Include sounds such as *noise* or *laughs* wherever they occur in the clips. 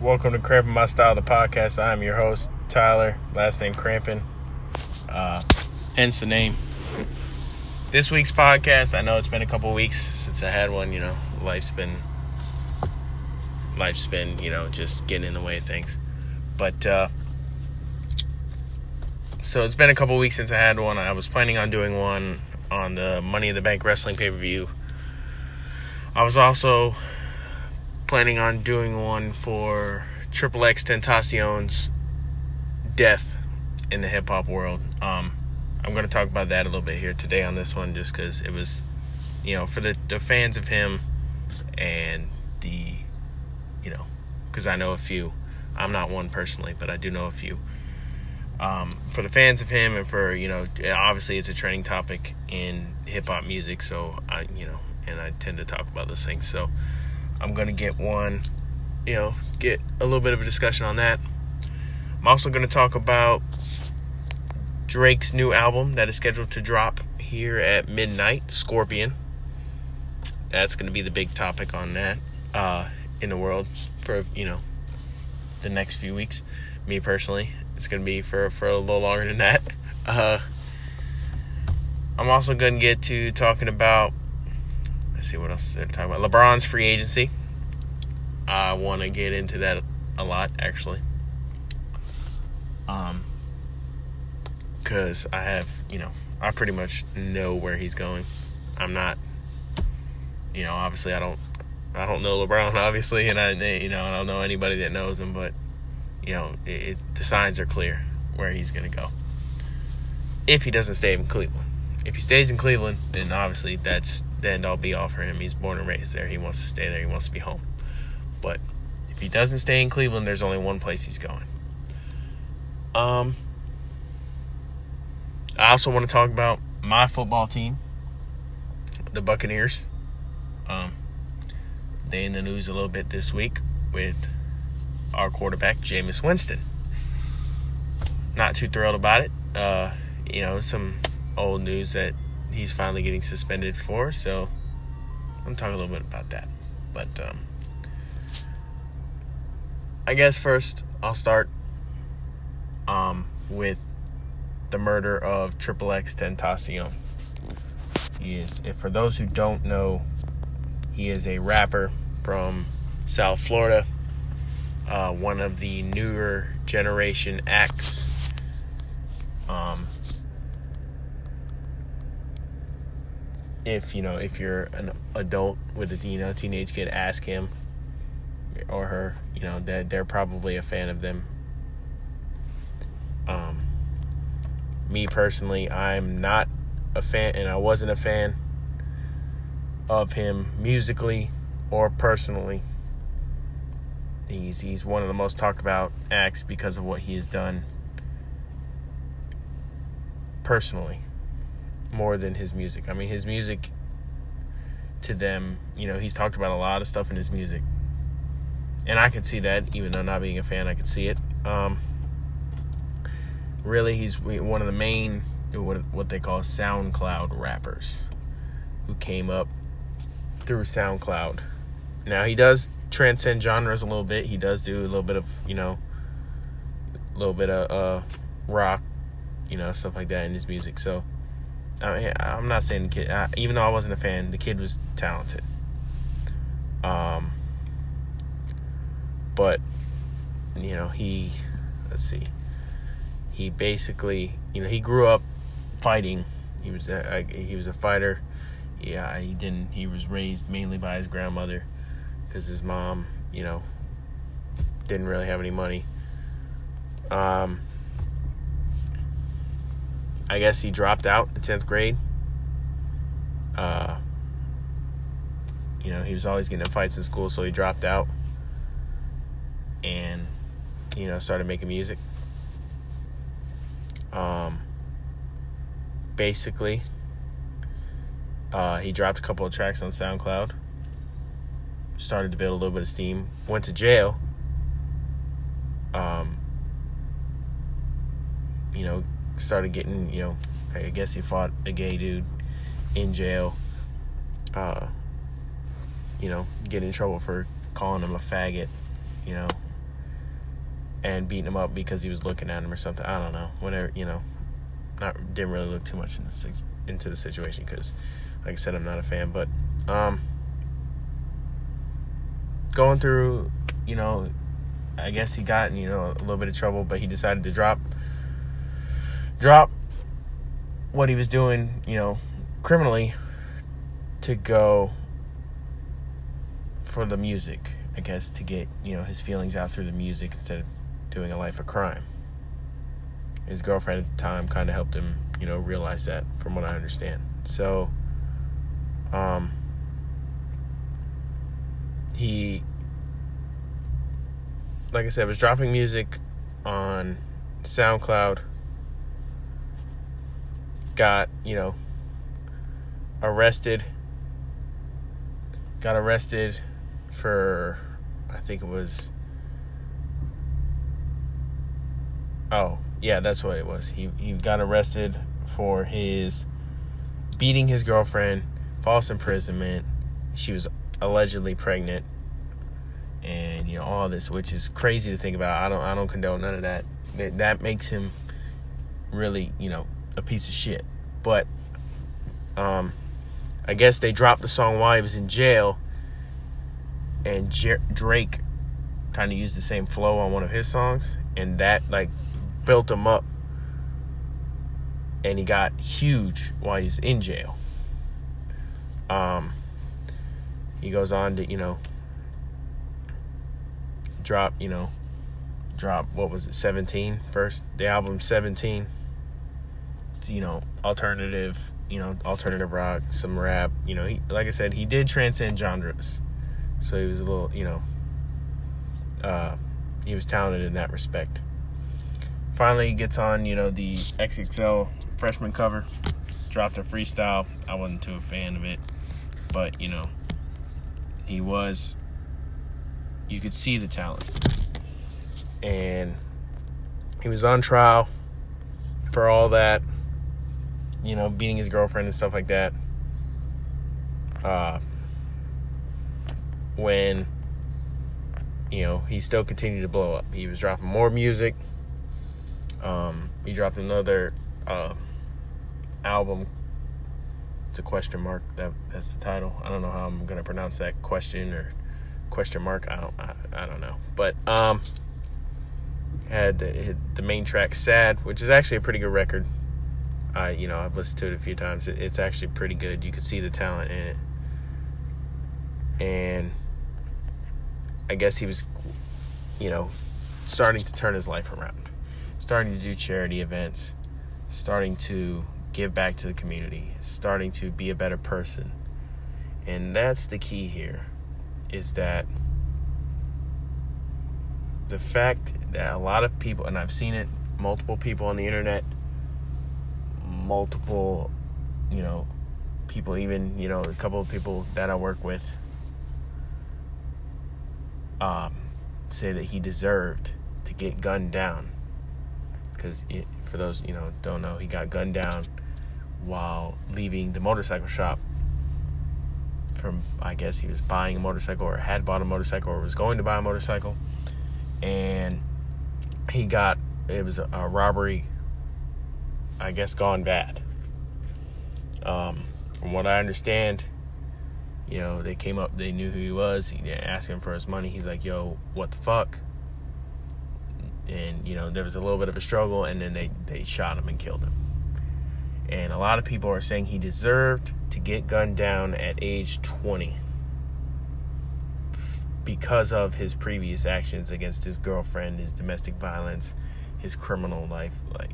Welcome to Cramping My Style, the podcast. I'm your host, Tyler. Last name Cramping. Uh, hence the name. This week's podcast, I know it's been a couple weeks since I had one. You know, life's been, life's been, you know, just getting in the way of things. But uh, so it's been a couple weeks since I had one. I was planning on doing one on the Money in the Bank wrestling pay per view. I was also planning on doing one for Triple X Tentacion's death in the hip hop world. Um, I'm going to talk about that a little bit here today on this one, just because it was, you know, for the, the fans of him and the, you know, because I know a few. I'm not one personally, but I do know a few. Um, for the fans of him and for you know, obviously it's a trending topic in hip hop music, so I you know, and I tend to talk about those things. So I'm gonna get one, you know, get a little bit of a discussion on that. I'm also gonna talk about Drake's new album that is scheduled to drop here at midnight, Scorpion. That's gonna be the big topic on that uh, in the world for you know the next few weeks. Me personally, it's gonna be for for a little longer than that. *laughs* Uh, I'm also gonna get to talking about let's see what else is there to talk about. LeBron's free agency. I want to get into that a lot, actually. Um, because I have, you know, I pretty much know where he's going. I'm not, you know, obviously I don't, I don't know LeBron, *laughs* obviously, and I, you know, I don't know anybody that knows him, but, you know, it, it, the signs are clear where he's to go. If he doesn't stay in Cleveland. If he stays in Cleveland, then obviously that's the end all be all for him. He's born and raised there. He wants to stay there. He wants to be home. But if he doesn't stay in Cleveland, there's only one place he's going. Um, I also want to talk about my football team, the Buccaneers. Um, they in the news a little bit this week with our quarterback Jameis Winston. Not too thrilled about it. Uh, you know, some old news that he's finally getting suspended for. So I'm talking a little bit about that. But um, I guess first I'll start um, with the murder of Triple X Tentacion. He is, if for those who don't know, he is a rapper from South Florida, uh, one of the newer generation acts. Um, if you know if you're an adult with a you know teenage kid, ask him or her. You know that they're probably a fan of them. Um, me personally, I'm not a fan, and I wasn't a fan of him musically or personally. He's he's one of the most talked about acts because of what he has done personally more than his music. I mean, his music to them, you know, he's talked about a lot of stuff in his music. And I could see that, even though not being a fan, I could see it. Um, really, he's one of the main, what, what they call SoundCloud rappers who came up through SoundCloud. Now, he does transcend genres a little bit. He does do a little bit of, you know, a little bit of uh, rock, you know, stuff like that in his music. So, I am not saying the kid, I, even though I wasn't a fan, the kid was talented. Um, but you know, he, let's see, he basically, you know, he grew up fighting. He was a, he was a fighter. Yeah, he didn't. He was raised mainly by his grandmother, because his mom, you know, didn't really have any money. Um, I guess he dropped out the 10th grade. Uh, you know, he was always getting in fights in school, so he dropped out you know, started making music. Um, basically, uh, he dropped a couple of tracks on SoundCloud, started to build a little bit of steam, went to jail. Um, you know, started getting, you know, I guess he fought a gay dude in jail. Uh, you know, get in trouble for calling him a faggot, you know, and beating him up because he was looking at him or something. I don't know. Whatever, you know, not didn't really look too much into the, into the situation because, like I said, I'm not a fan. But um, going through, you know, I guess he got you know a little bit of trouble, but he decided to drop drop what he was doing, you know, criminally to go for the music, I guess, to get, you know, his feelings out through the music instead of doing a life of crime. His girlfriend at the time kind of helped him, you know, realize that, from what I understand. So, um, he, like I said, was dropping music on SoundCloud. Got, you know, arrested. Got arrested for, I think it was Oh, yeah, that's what it was. He he got arrested for his beating his girlfriend, false imprisonment. She was allegedly pregnant, and you know all this, which is crazy to think about. I don't I don't condone none of that. That, that makes him really you know a piece of shit. But um, I guess they dropped the song while he was in jail, and Jer- Drake kind of used the same flow on one of his songs, and that like built him up and he got huge while he's in jail. Um, he goes on to, you know, drop, you know, drop, what was it, 17 first? The album 17. It's, you know, alternative, you know, alternative rock, some rap, you know, he, like I said, he did transcend genres. So he was a little, you know, uh, he was talented in that respect finally gets on, you know, the XXL freshman cover. Dropped a freestyle. I wasn't too a fan of it, but you know, he was. You could see the talent, and he was on trial for all that. You know, beating his girlfriend and stuff like that. Uh, when you know he still continued to blow up, he was dropping more music um, he dropped another uh, album. It's a question mark. That that's the title. I don't know how I'm gonna pronounce that question or question mark. I don't. I, I don't know. But um, had the, the main track "Sad," which is actually a pretty good record. I you know I've listened to it a few times. It, it's actually pretty good. You can see the talent in it, and I guess he was, you know, starting to turn his life around starting to do charity events, starting to give back to the community, starting to be a better person. And that's the key here is that the fact that a lot of people, and I've seen it, multiple people on the internet, multiple, you know, people, even, you know, a couple of people that I work with, um, say that he deserved to get gunned down because for those you know don't know, he got gunned down while leaving the motorcycle shop. From I guess he was buying a motorcycle or had bought a motorcycle or was going to buy a motorcycle, and he got it was a, robbery. I guess gone bad. Um, from what I understand, you know, they came up, they knew who he was. He asked him for his money. He's like, "Yo, what the fuck?" And you know there was a little bit of a struggle and then they they shot him and killed him. And a lot of people are saying he deserved to get gunned down at age 20 because of his previous actions against his girlfriend his domestic violence his criminal life like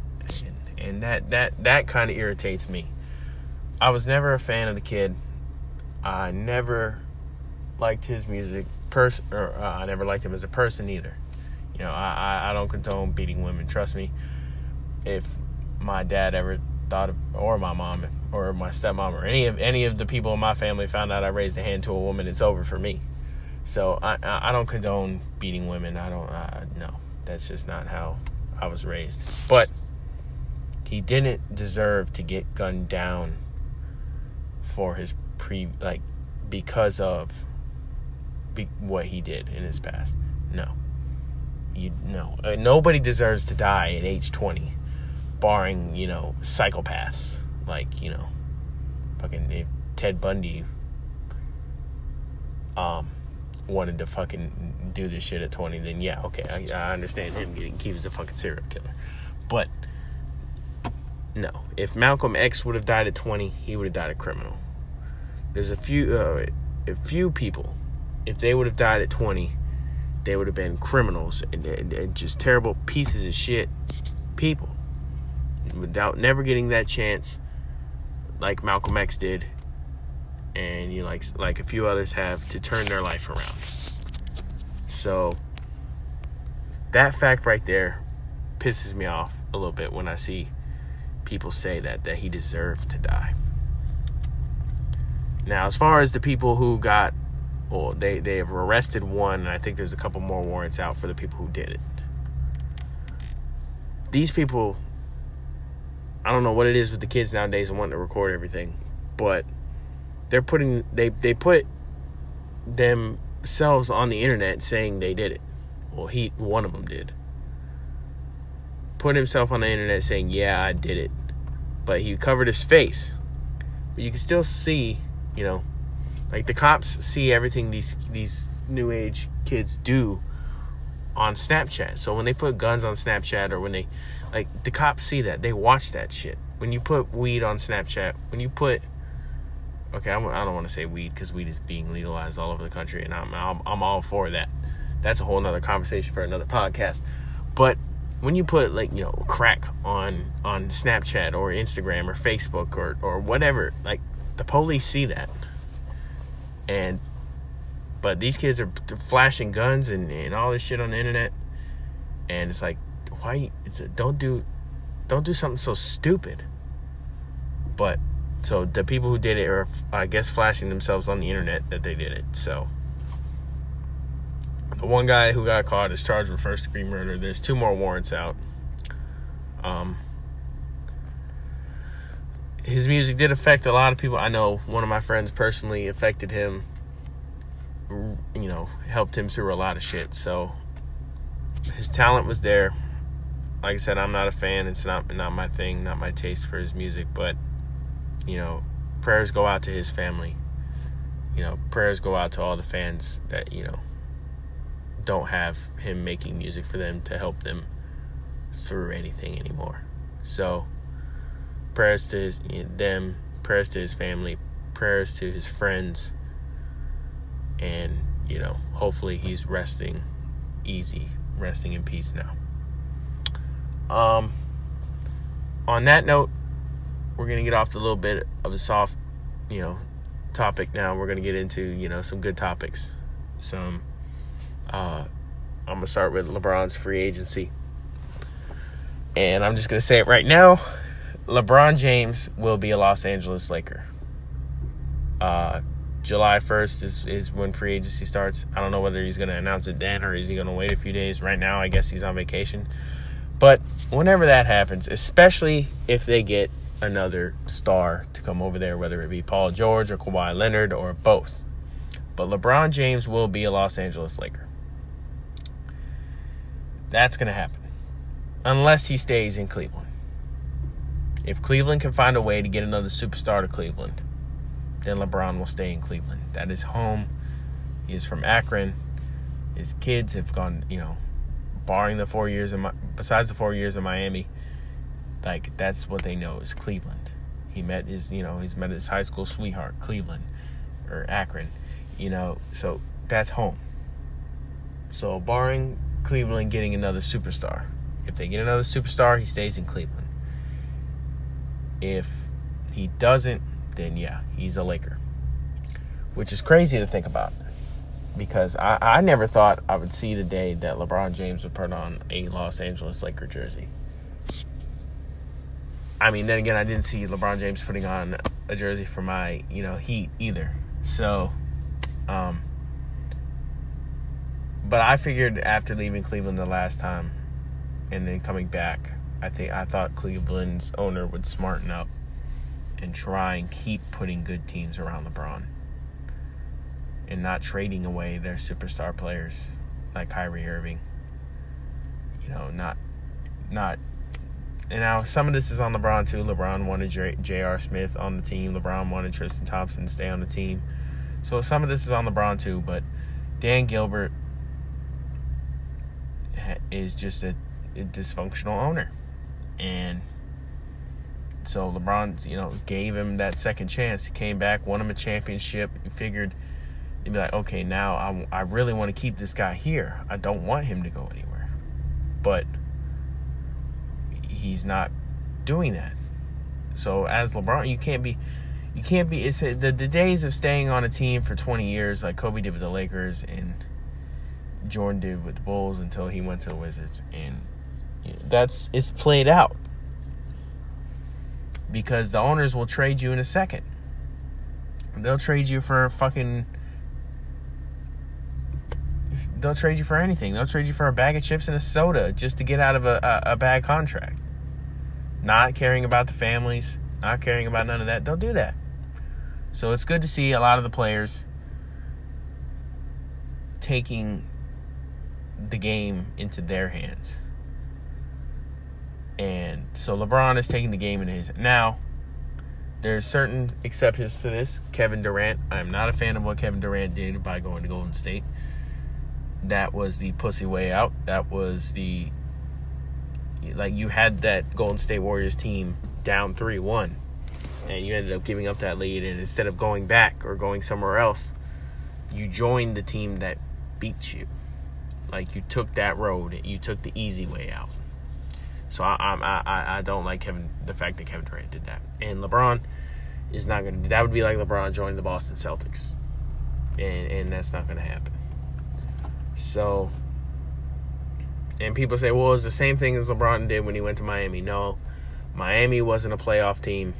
and, that that that kind of irritates me. I was never a fan of the kid. I never liked his music person or uh, i never liked him as a person either you know, I, I don't condone beating women. Trust me. If my dad ever thought of, or my mom or my stepmom or any of any of the people in my family found out I raised a hand to a woman, it's over for me. So I I don't condone beating women. I don't. Uh, no, that's just not how I was raised. But he didn't deserve to get gunned down for his pre like because of be, what he did in his past. No You know, uh, nobody deserves to die at age 20, barring, you know, psychopaths. Like, you know, fucking Ted Bundy um, wanted to fucking do this shit at 20, then yeah, okay, I, I understand him getting he was a fucking serial killer. But no, if Malcolm X would have died at 20, he would have died a criminal. There's a few, uh, a few people, if they would have died at 20, they would have been criminals and, and, and just terrible pieces of shit people without never getting that chance like Malcolm X did and you like like a few others have to turn their life around. So that fact right there pisses me off a little bit when I see people say that that he deserved to die. Now, as far as the people who got well, they they have arrested one, and I think there's a couple more warrants out for the people who did it. These people, I don't know what it is with the kids nowadays and wanting to record everything, but they're putting they they put themselves on the internet saying they did it. Well, he one of them did. Put himself on the internet saying, "Yeah, I did it," but he covered his face. But you can still see, you know, like the cops see everything these these new age kids do on Snapchat. So when they put guns on Snapchat or when they like the cops see that, they watch that shit. When you put weed on Snapchat, when you put okay, I'm, I do not want to say weed because weed is being legalized all over the country, and I'm, I'm I'm all for that. That's a whole nother conversation for another podcast. But when you put like you know crack on on Snapchat or Instagram or Facebook or or whatever, like the police see that and but these kids are flashing guns and, and all this shit on the internet. And it's like why it's a, don't do don't do something so stupid. But so the people who did it are i guess flashing themselves on the internet that they did it so. The one guy who got caught is charged with first degree murder. There's two more warrants out. Um his music did affect a lot of people. I know one of my friends personally affected him, you know, helped him through a lot of shit. So his talent was there. Like I said, I'm not a fan. It's not not my thing, not my taste for his music, but you know, prayers go out to his family. You know, prayers go out to all the fans that, you know, don't have him making music for them to help them through anything anymore. So, prayers to his, them, prayers to his family, prayers to his friends, and you know, hopefully he's resting easy, resting in peace now. Um, on that note, we're gonna get off to a little bit of a soft, you know, topic now. We're gonna get into you know some good topics. Some, uh, I'm gonna start with LeBron's free agency, and I'm just gonna say it right now. LeBron James will be a Los Angeles Laker. Uh, July 1st is, is when free agency starts. I don't know whether he's going to announce it then or is he going to wait a few days. Right now, I guess he's on vacation. But whenever that happens, especially if they get another star to come over there, whether it be Paul George or Kawhi Leonard or both. But LeBron James will be a Los Angeles Laker. That's going to happen. Unless he stays in Cleveland. If Cleveland can find a way to get another superstar to Cleveland, then LeBron will stay in Cleveland. That is home. He is from Akron. His kids have gone, you know, barring the four years in besides the four years in Miami, like that's what they know is Cleveland. He met his, you know, he's met his high school sweetheart, Cleveland or Akron, you know, so that's home. So barring Cleveland getting another superstar, if they get another superstar, he stays in Cleveland. If he doesn't, then yeah, he's a Laker. Which is crazy to think about. Because I, I never thought I would see the day that LeBron James would put on a Los Angeles Laker jersey. I mean, then again, I didn't see LeBron James putting on a jersey for my, you know, Heat either. So, um, but I figured after leaving Cleveland the last time and then coming back, I think I thought Cleveland's owner would smarten up and try and keep putting good teams around LeBron and not trading away their superstar players like Kyrie Irving You know, not not and now some of this is on LeBron too. LeBron wanted J.R. Smith on the team. LeBron wanted Tristan Thompson to stay on the team. So some of this is on LeBron too. But Dan Gilbert is just a, a dysfunctional owner, and so LeBron, you know, gave him that second chance. He came back, won him a championship. He figured he'd be like, okay, now I, I really want to keep this guy here. I don't want him to go anywhere, but he's not doing that. So as LeBron, you can't be you can't be it's the the days of staying on a team for 20 years like Kobe did with the Lakers and Jordan did with the Bulls until he went to the Wizards and that's it's played out. Because the owners will trade you in a second. They'll trade you for fucking they'll trade you for anything. They'll trade you for a bag of chips and a soda just to get out of a, a, a bad contract not caring about the families, not caring about none of that, they'll do that. So it's good to see a lot of the players taking the game into their hands. And so LeBron is taking the game in his now. There's certain exceptions to this. Kevin Durant, I'm not a fan of what Kevin Durant did by going to Golden State. That was the pussy way out. That was the like you had that Golden State Warriors team down 3-1 and you ended up giving up that lead and instead of going back or going somewhere else you joined the team that beat you like you took that road you took the easy way out so I I I, I don't like Kevin the fact that Kevin Durant did that and LeBron is not going to that would be like LeBron joining the Boston Celtics and and that's not going to happen so and people say, well, it's the same thing as LeBron did when he went to Miami. No, Miami wasn't a playoff team,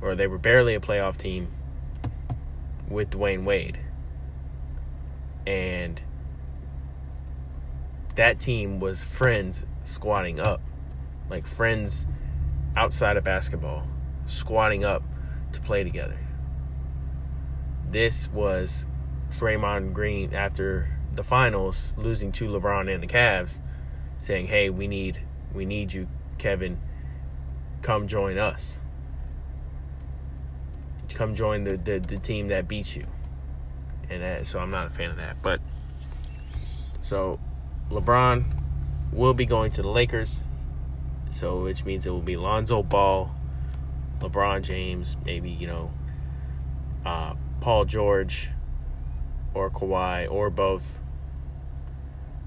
or they were barely a playoff team with Dwyane Wade. And that team was friends squatting up, like friends outside of basketball, squatting up to play together. This was Draymond Green after the finals, losing to LeBron and the Cavs, saying, "Hey, we need we need you, Kevin. Come join us. Come join the the, the team that beats you." And that, so I'm not a fan of that. But so LeBron will be going to the Lakers. So which means it will be Lonzo Ball, LeBron James, maybe, you know, uh, Paul George, or Kawhi or both,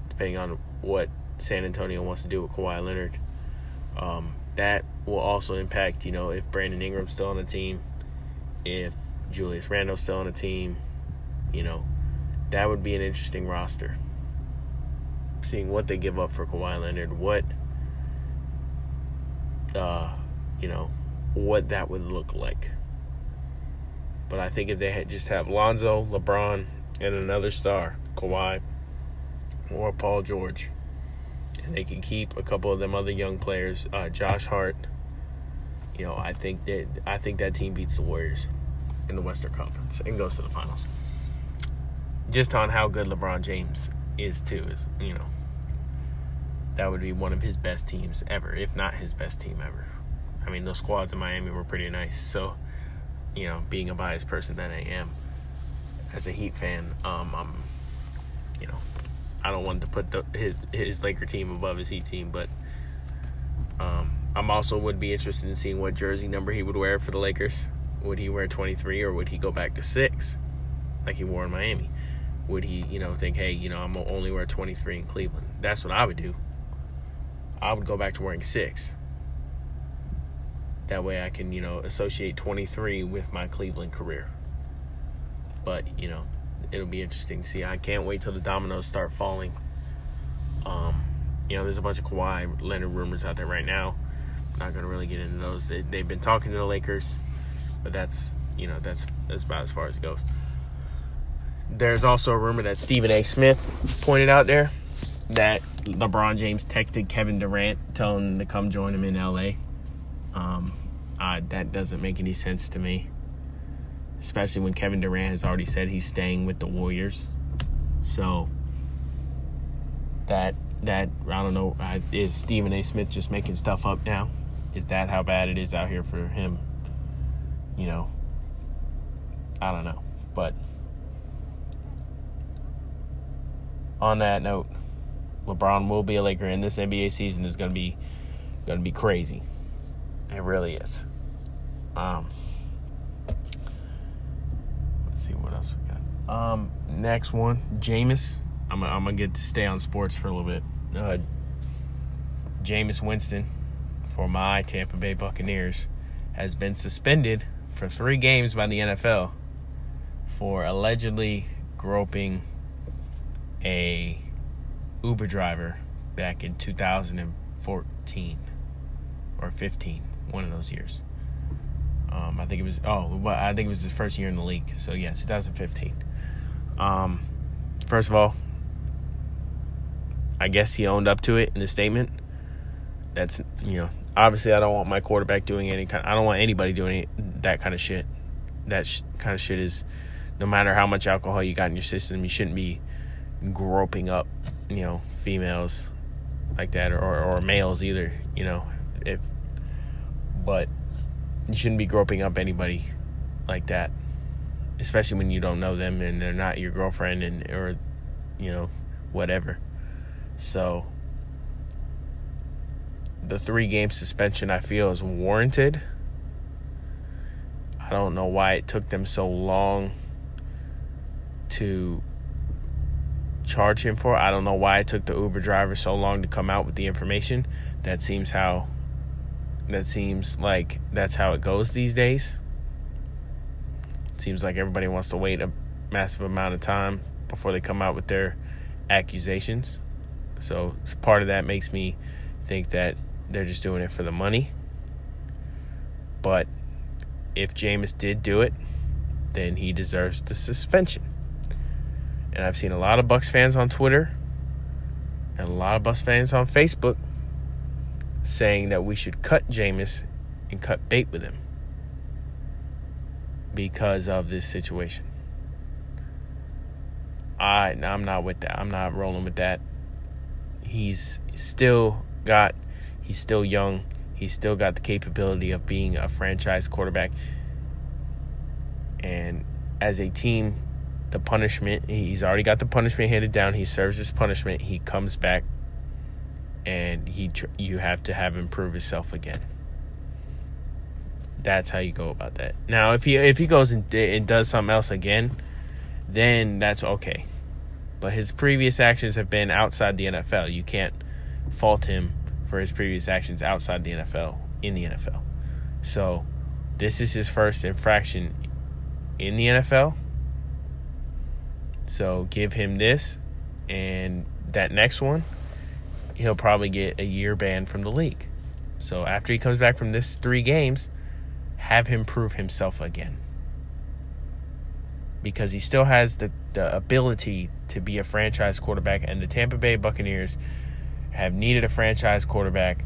depending on what San Antonio wants to do with Kawhi Leonard. Um, that will also impact, you know, if Brandon Ingram's still on the team, if Julius Randle's still on the team, you know, that would be an interesting roster. Seeing what they give up for Kawhi Leonard, what, uh, you know, what that would look like. But I think if they had just have Lonzo, LeBron, and another star, Kawhi or Paul George. And they can keep a couple of them other young players, uh, Josh Hart. You know, I think that I think that team beats the Warriors in the Western Conference and goes to the finals. Just on how good LeBron James is too, you know. That would be one of his best teams ever, if not his best team ever. I mean, those squads in Miami were pretty nice. So, you know, being a biased person that I am, as a Heat fan, um, I'm, you know, I don't want to put the, his his Laker team above his Heat team, but um, I'm also would be interested in seeing what jersey number he would wear for the Lakers. Would he wear 23 or would he go back to six, like he wore in Miami? Would he, you know, think, hey, you know, I'm only wear 23 in Cleveland? That's what I would do. I would go back to wearing six. That way I can, you know, associate 23 with my Cleveland career. But you know, it'll be interesting to see. I can't wait till the dominoes start falling. Um, you know, there's a bunch of Kawhi Leonard rumors out there right now. Not gonna really get into those. They, they've been talking to the Lakers, but that's you know that's that's about as far as it goes. There's also a rumor that Stephen A. Smith pointed out there that LeBron James texted Kevin Durant telling him to come join him in LA. Um, uh, that doesn't make any sense to me especially when Kevin Durant has already said he's staying with the Warriors. So that that I don't know is Stephen A. Smith just making stuff up now? Is that how bad it is out here for him? You know, I don't know, but on that note, LeBron will be a Laker, and this NBA season is gonna be gonna be crazy. It really is. Um, let's see what else we got. Um, next one, Jameis. I'm, I'm gonna get to stay on sports for a little bit. Uh, Jameis Winston for my Tampa Bay Buccaneers has been suspended for three games by the NFL for allegedly groping a Uber driver back in 2014 or 15, one of those years. Um, I think it was oh, well, I think it was his first year in the league. So yeah, 2015. Um, first of all, I guess he owned up to it in the statement. That's you know, obviously I don't want my quarterback doing any kind. I don't want anybody doing any, that kind of shit. That sh- kind of shit is, no matter how much alcohol you got in your system, you shouldn't be groping up, you know, females like that or, or, males either. You know, if but you shouldn't be groping up anybody like that, especially when you don't know them and they're not your girlfriend and or you know whatever. So the three game suspension I feel is warranted. I don't know why it took them so long to charge him for. I don't know why it took the Uber driver so long to come out with the information. That seems how that seems like that's how it goes these days. It seems like everybody wants to wait a massive amount of time before they come out with their accusations. So part of that makes me think that they're just doing it for the money. But if Jameis did do it, then he deserves the suspension. And I've seen a lot of Bucs fans on Twitter and a lot of Bucs fans on Facebook saying that we should cut Jameis and cut bait with him because of this situation. I I'm not with that. I'm not rolling with that. He's still got he's still young. He's still got the capability of being a franchise quarterback. And as a team, the punishment, he's already got the punishment handed down. He serves his punishment. He comes back and he you have to have him prove himself again. That's how you go about that. Now, if he if he goes and, and does something else again, then that's okay. But his previous actions have been outside the NFL. You can't fault him for his previous actions outside the NFL in the NFL. So, this is his first infraction in the NFL. So, give him this and that next one he'll probably get a year ban from the league. So after he comes back from this three games, have him prove himself again. Because he still has the, the ability to be a franchise quarterback, and the Tampa Bay Buccaneers have needed a franchise quarterback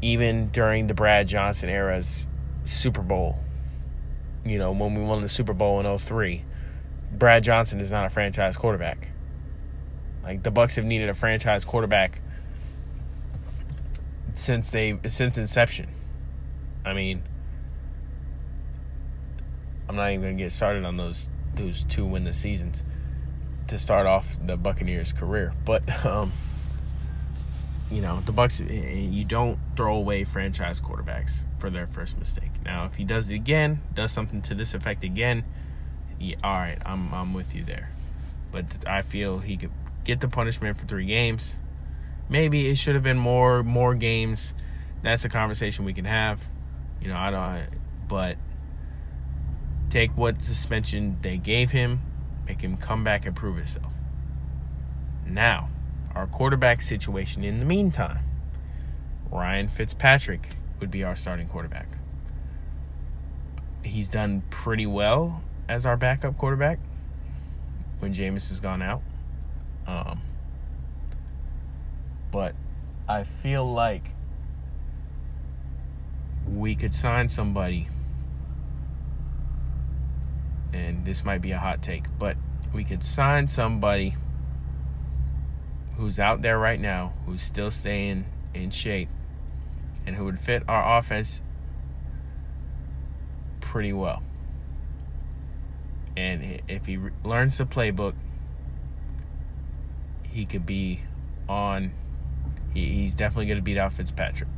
even during the Brad Johnson era's Super Bowl. You know, when we won the Super Bowl in 03, Brad Johnson is not a franchise quarterback. Like the Bucs have needed a franchise quarterback since they since inception. I mean, I'm not even gonna get started on those those two win the seasons to start off the Buccaneers' career, but um, you know the Bucs You don't throw away franchise quarterbacks for their first mistake. Now, if he does it again, does something to this effect again, yeah, all right, I'm I'm with you there. But I feel he could get the punishment for three games. Maybe it should have been more more games. That's a conversation we can have. You know, I don't. But take what suspension they gave him, make him come back and prove himself. Now, our quarterback situation in the meantime, Ryan Fitzpatrick would be our starting quarterback. He's done pretty well as our backup quarterback when Jameis has gone out. Um, but I feel like we could sign somebody, and this might be a hot take, but we could sign somebody who's out there right now, who's still staying in shape, and who would fit our offense pretty well. And if he learns the playbook, he could be on. He, he's definitely going to beat out Fitzpatrick.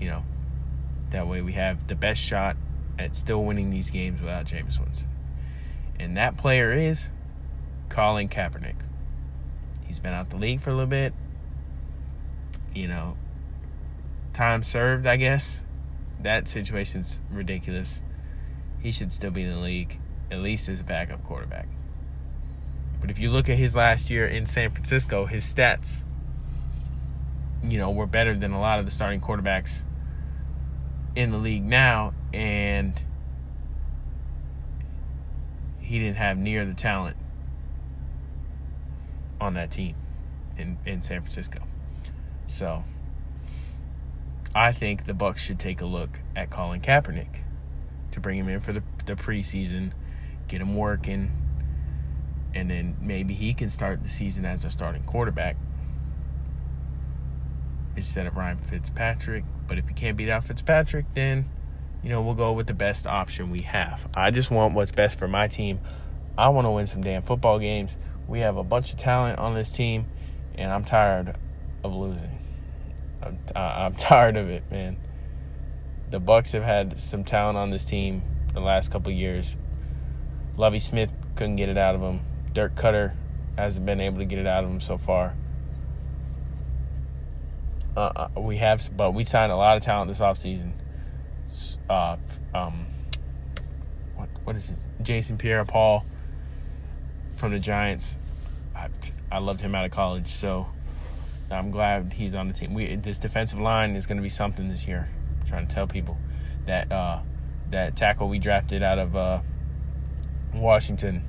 You know, that way we have the best shot at still winning these games without James Winston. And that player is Colin Kaepernick. He's been out the league for a little bit. You know, time served, I guess. That situation's ridiculous. He should still be in the league, at least as a backup quarterback. But if you look at his last year in San Francisco, his stats, you know, were better than a lot of the starting quarterbacks in the league now, and he didn't have near the talent on that team in, in San Francisco. So I think the Bucs should take a look at Colin Kaepernick to bring him in for the, the preseason, get him working, and then maybe he can start the season as a starting quarterback instead of Ryan Fitzpatrick. But if he can't beat out Fitzpatrick, then you know we'll go with the best option we have. I just want what's best for my team. I want to win some damn football games. We have a bunch of talent on this team, and I'm tired of losing. I'm I'm *laughs* tired of it, man. The Bucs have had some talent on this team the last couple years. Lovie Smith couldn't get it out of him. Dirk Koetter hasn't been able to get it out of him so far. Uh, uh, we have, but we signed a lot of talent this offseason. Uh, um, what what is it? Jason Pierre-Paul from the Giants. I, I loved him out of college, so I'm glad he's on the team. We this defensive line is going to be something this year. Trying to tell people that uh, that tackle we drafted out of uh, Washington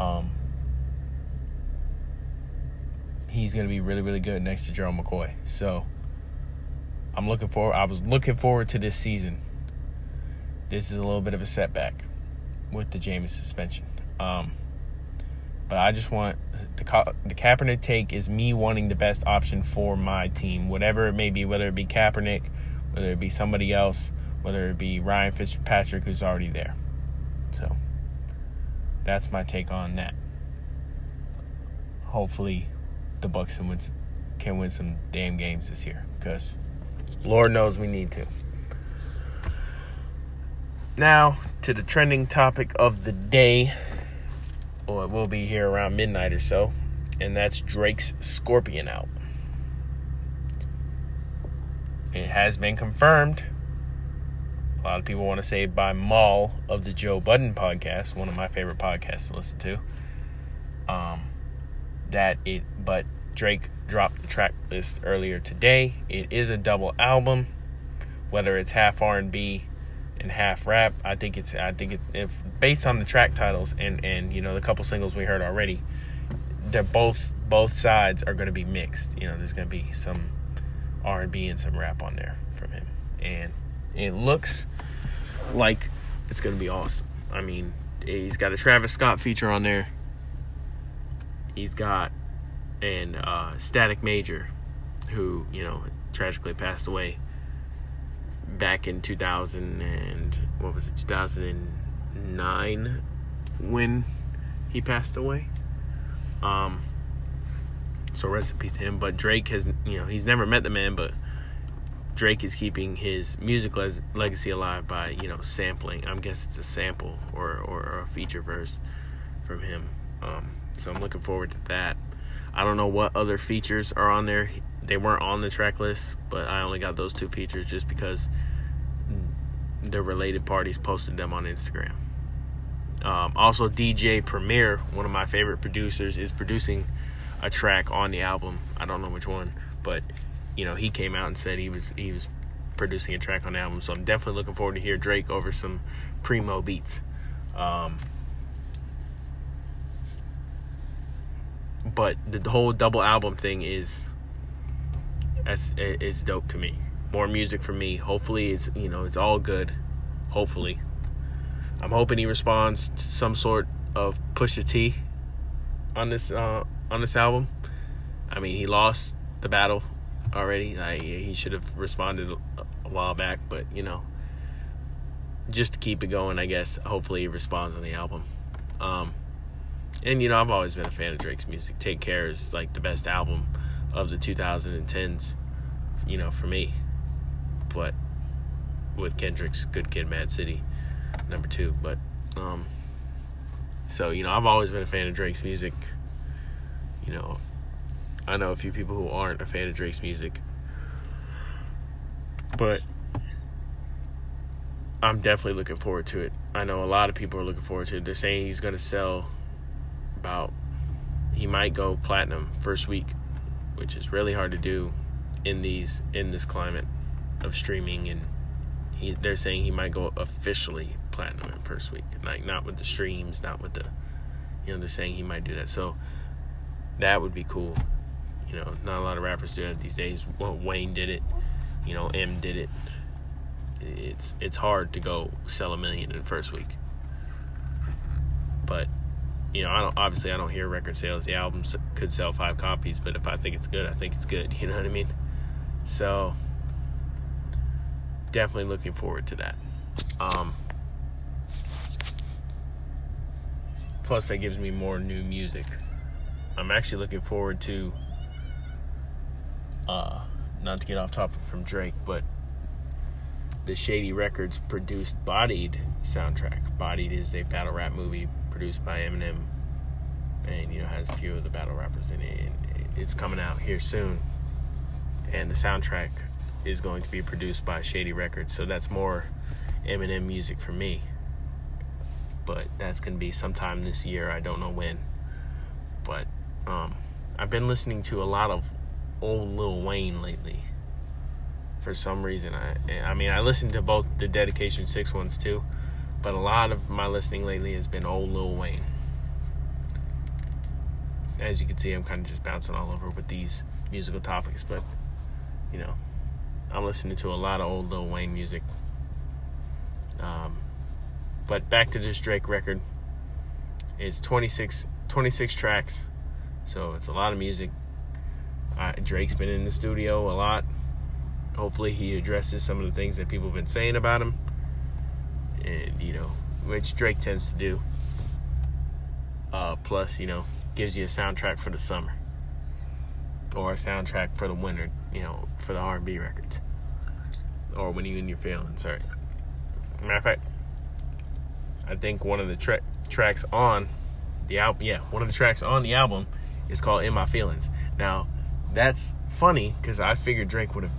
um, he's going to be really, really good next to Gerald McCoy. So I'm looking forward. I was looking forward to this season. This is a little bit of a setback with the Jameis suspension. Um, but I just want the the Kaepernick take is me wanting the best option for my team, whatever it may be, whether it be Kaepernick, whether it be somebody else, whether it be Ryan Fitzpatrick who's already there. So that's my take on that. Hopefully, the Bucs can win, can win some damn games this year because Lord knows we need to. Now to the trending topic of the day. Well, it will be here around midnight or so, and that's Drake's Scorpion album. It has been confirmed a lot of people want to say by Mal of the Joe Budden podcast, one of my favorite podcasts to listen to. Um, that it, but Drake dropped the track list earlier today. It is a double album, whether it's half R and B and half rap. I think it's, I think it, if based on the track titles and and you know the couple singles we heard already, they're both both sides are going to be mixed. You know, there's going to be some R and B and some rap on there from him, and it looks like it's gonna be awesome. I mean, he's got a Travis Scott feature on there. He's got an uh, Static Major, who you know tragically passed away back in 2000 and what was it 2009 when he passed away. Um, so rest in peace to him. But Drake has you know he's never met the man, but Drake is keeping his music legacy alive by you know sampling. i'm guess it's a sample or or a feature verse from him. Um, so I'm looking forward to that. I don't know what other features are on there. They weren't on the track list, but I only got those two features just because the related parties posted them on Instagram. Um, also, DJ Premier, one of my favorite producers, is producing a track on the album. I don't know which one, but you know, he came out and said he was he was producing a track on the album. So I'm definitely looking forward to hear Drake over some primo beats. Um, but the whole double album thing is as is dope to me. More music for me. Hopefully, it's you know it's all good. Hopefully, I'm hoping he responds to some sort of Pusha T on this uh, on this album. I mean, he lost the battle already. He should have responded a, a while back, but you know, just to keep it going, I guess. Hopefully, he responds on the album. Um, and you know, I've always been a fan of Drake's music. Take Care is like the best album of the 2010s, you know, for me. But with Kendrick's Good Kid, Mad City, number two. But um, so you know, I've always been a fan of Drake's music. You know, I know a few people who aren't a fan of Drake's music, but I'm definitely looking forward to it. I know a lot of people are looking forward to it. They're saying he's going to sell about he might go platinum first week, which is really hard to do in these in this climate of streaming and he they're saying he might go officially platinum in first week. Like not with the streams, not with the you know, they're saying he might do that. So that would be cool. You know, not a lot of rappers do that these days. Well, Wayne did it. You know, Em did it. It's it's hard to go sell a million in first week. You know, I don't obviously I don't hear record sales. The album could sell five copies, but if I think it's good, I think it's good. *laughs* You know what I mean? So definitely looking forward to that. Um, plus, that gives me more new music. I'm actually looking forward to, uh, not to get off topic from Drake, but the Shady Records produced Bodied soundtrack. Bodied is a battle rap movie produced by Eminem, and you know has a few of the battle rappers in it. And it's coming out here soon, and the soundtrack is going to be produced by Shady Records. So that's more Eminem music for me. But that's to be sometime this year. I don't know when. But um, I've been listening to a lot of old Lil Wayne lately. For some reason, I I mean I listened to both the Dedication Six ones too, but a lot of my listening lately has been old Lil Wayne. As you can see, I'm kind of just bouncing all over with these musical topics, but you know, I'm listening to a lot of old Lil Wayne music. Um, but back to this Drake record. It's 26, 26 tracks, so it's a lot of music. Uh, Drake's been in the studio a lot. Hopefully, he addresses some of the things that people have been saying about him, and you know, which Drake tends to do. Uh, plus, you know, gives you a soundtrack for the summer or a soundtrack for the winter, you know, for the R&B records, or when you in your feelings. Sorry. Matter of fact, I think one of the tra- tracks on the album, yeah, one of the tracks on the album is called "In My Feelings." Now, that's funny because I figured Drake would have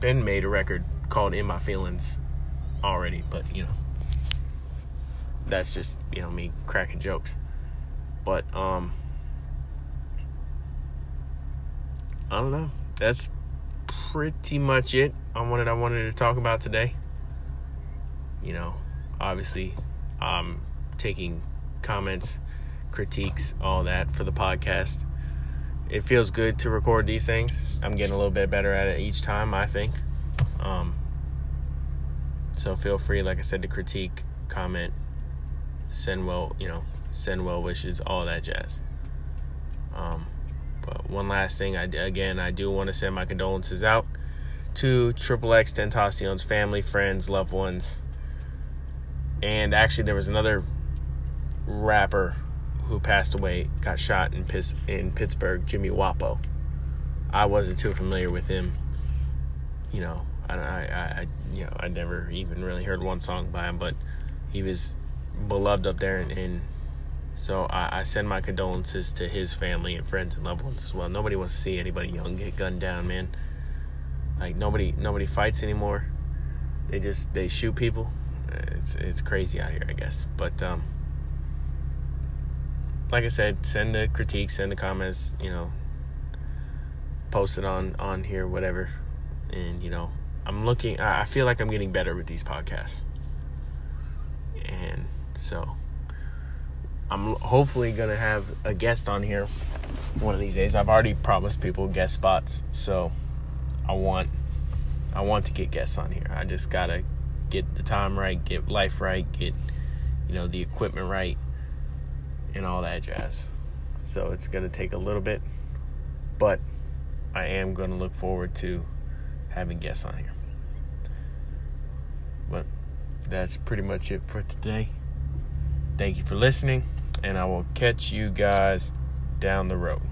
been made a record called "In My Feelings" already, but you know, that's just you know me cracking jokes. But um I don't know. That's pretty much it on what I wanted to talk about today. You know, obviously, I'm taking comments, critiques, all that for the podcast. It feels good to record these things. I'm getting a little bit better at it each time, I think. Um, so feel free, like I said, to critique, comment, send well, you know, send well wishes, all that jazz. Um, but one last thing, I again I do want to send my condolences out to Triple X Tentacion's family, friends, loved ones, and actually there was another rapper who passed away, got shot in Pitts, in Pittsburgh, Jimmy Wopo. I wasn't too familiar with him. You know, I, I, I, you know, I never even really heard one song by him, but he was beloved up there and, in so I, I, send my condolences to his family and friends and loved ones as well. Nobody wants to see anybody young get gunned down, man. Like nobody nobody fights anymore. They just they shoot people. It's it's crazy out here, I guess. But um, like I said, send the critiques, send the comments. You know, post it on on here, whatever. And you know, I'm looking. I feel like I'm getting better with these podcasts, and so I'm hopefully gonna have a guest on here one of these days. I've already promised people guest spots, so I want I want to get guests on here. I just gotta get the time right, get life right, get you know the equipment right, and all that jazz. So it's gonna take a little bit, but I am gonna look forward to having guests on here. But that's pretty much it for today. Thank you for listening, and I will catch you guys down the road.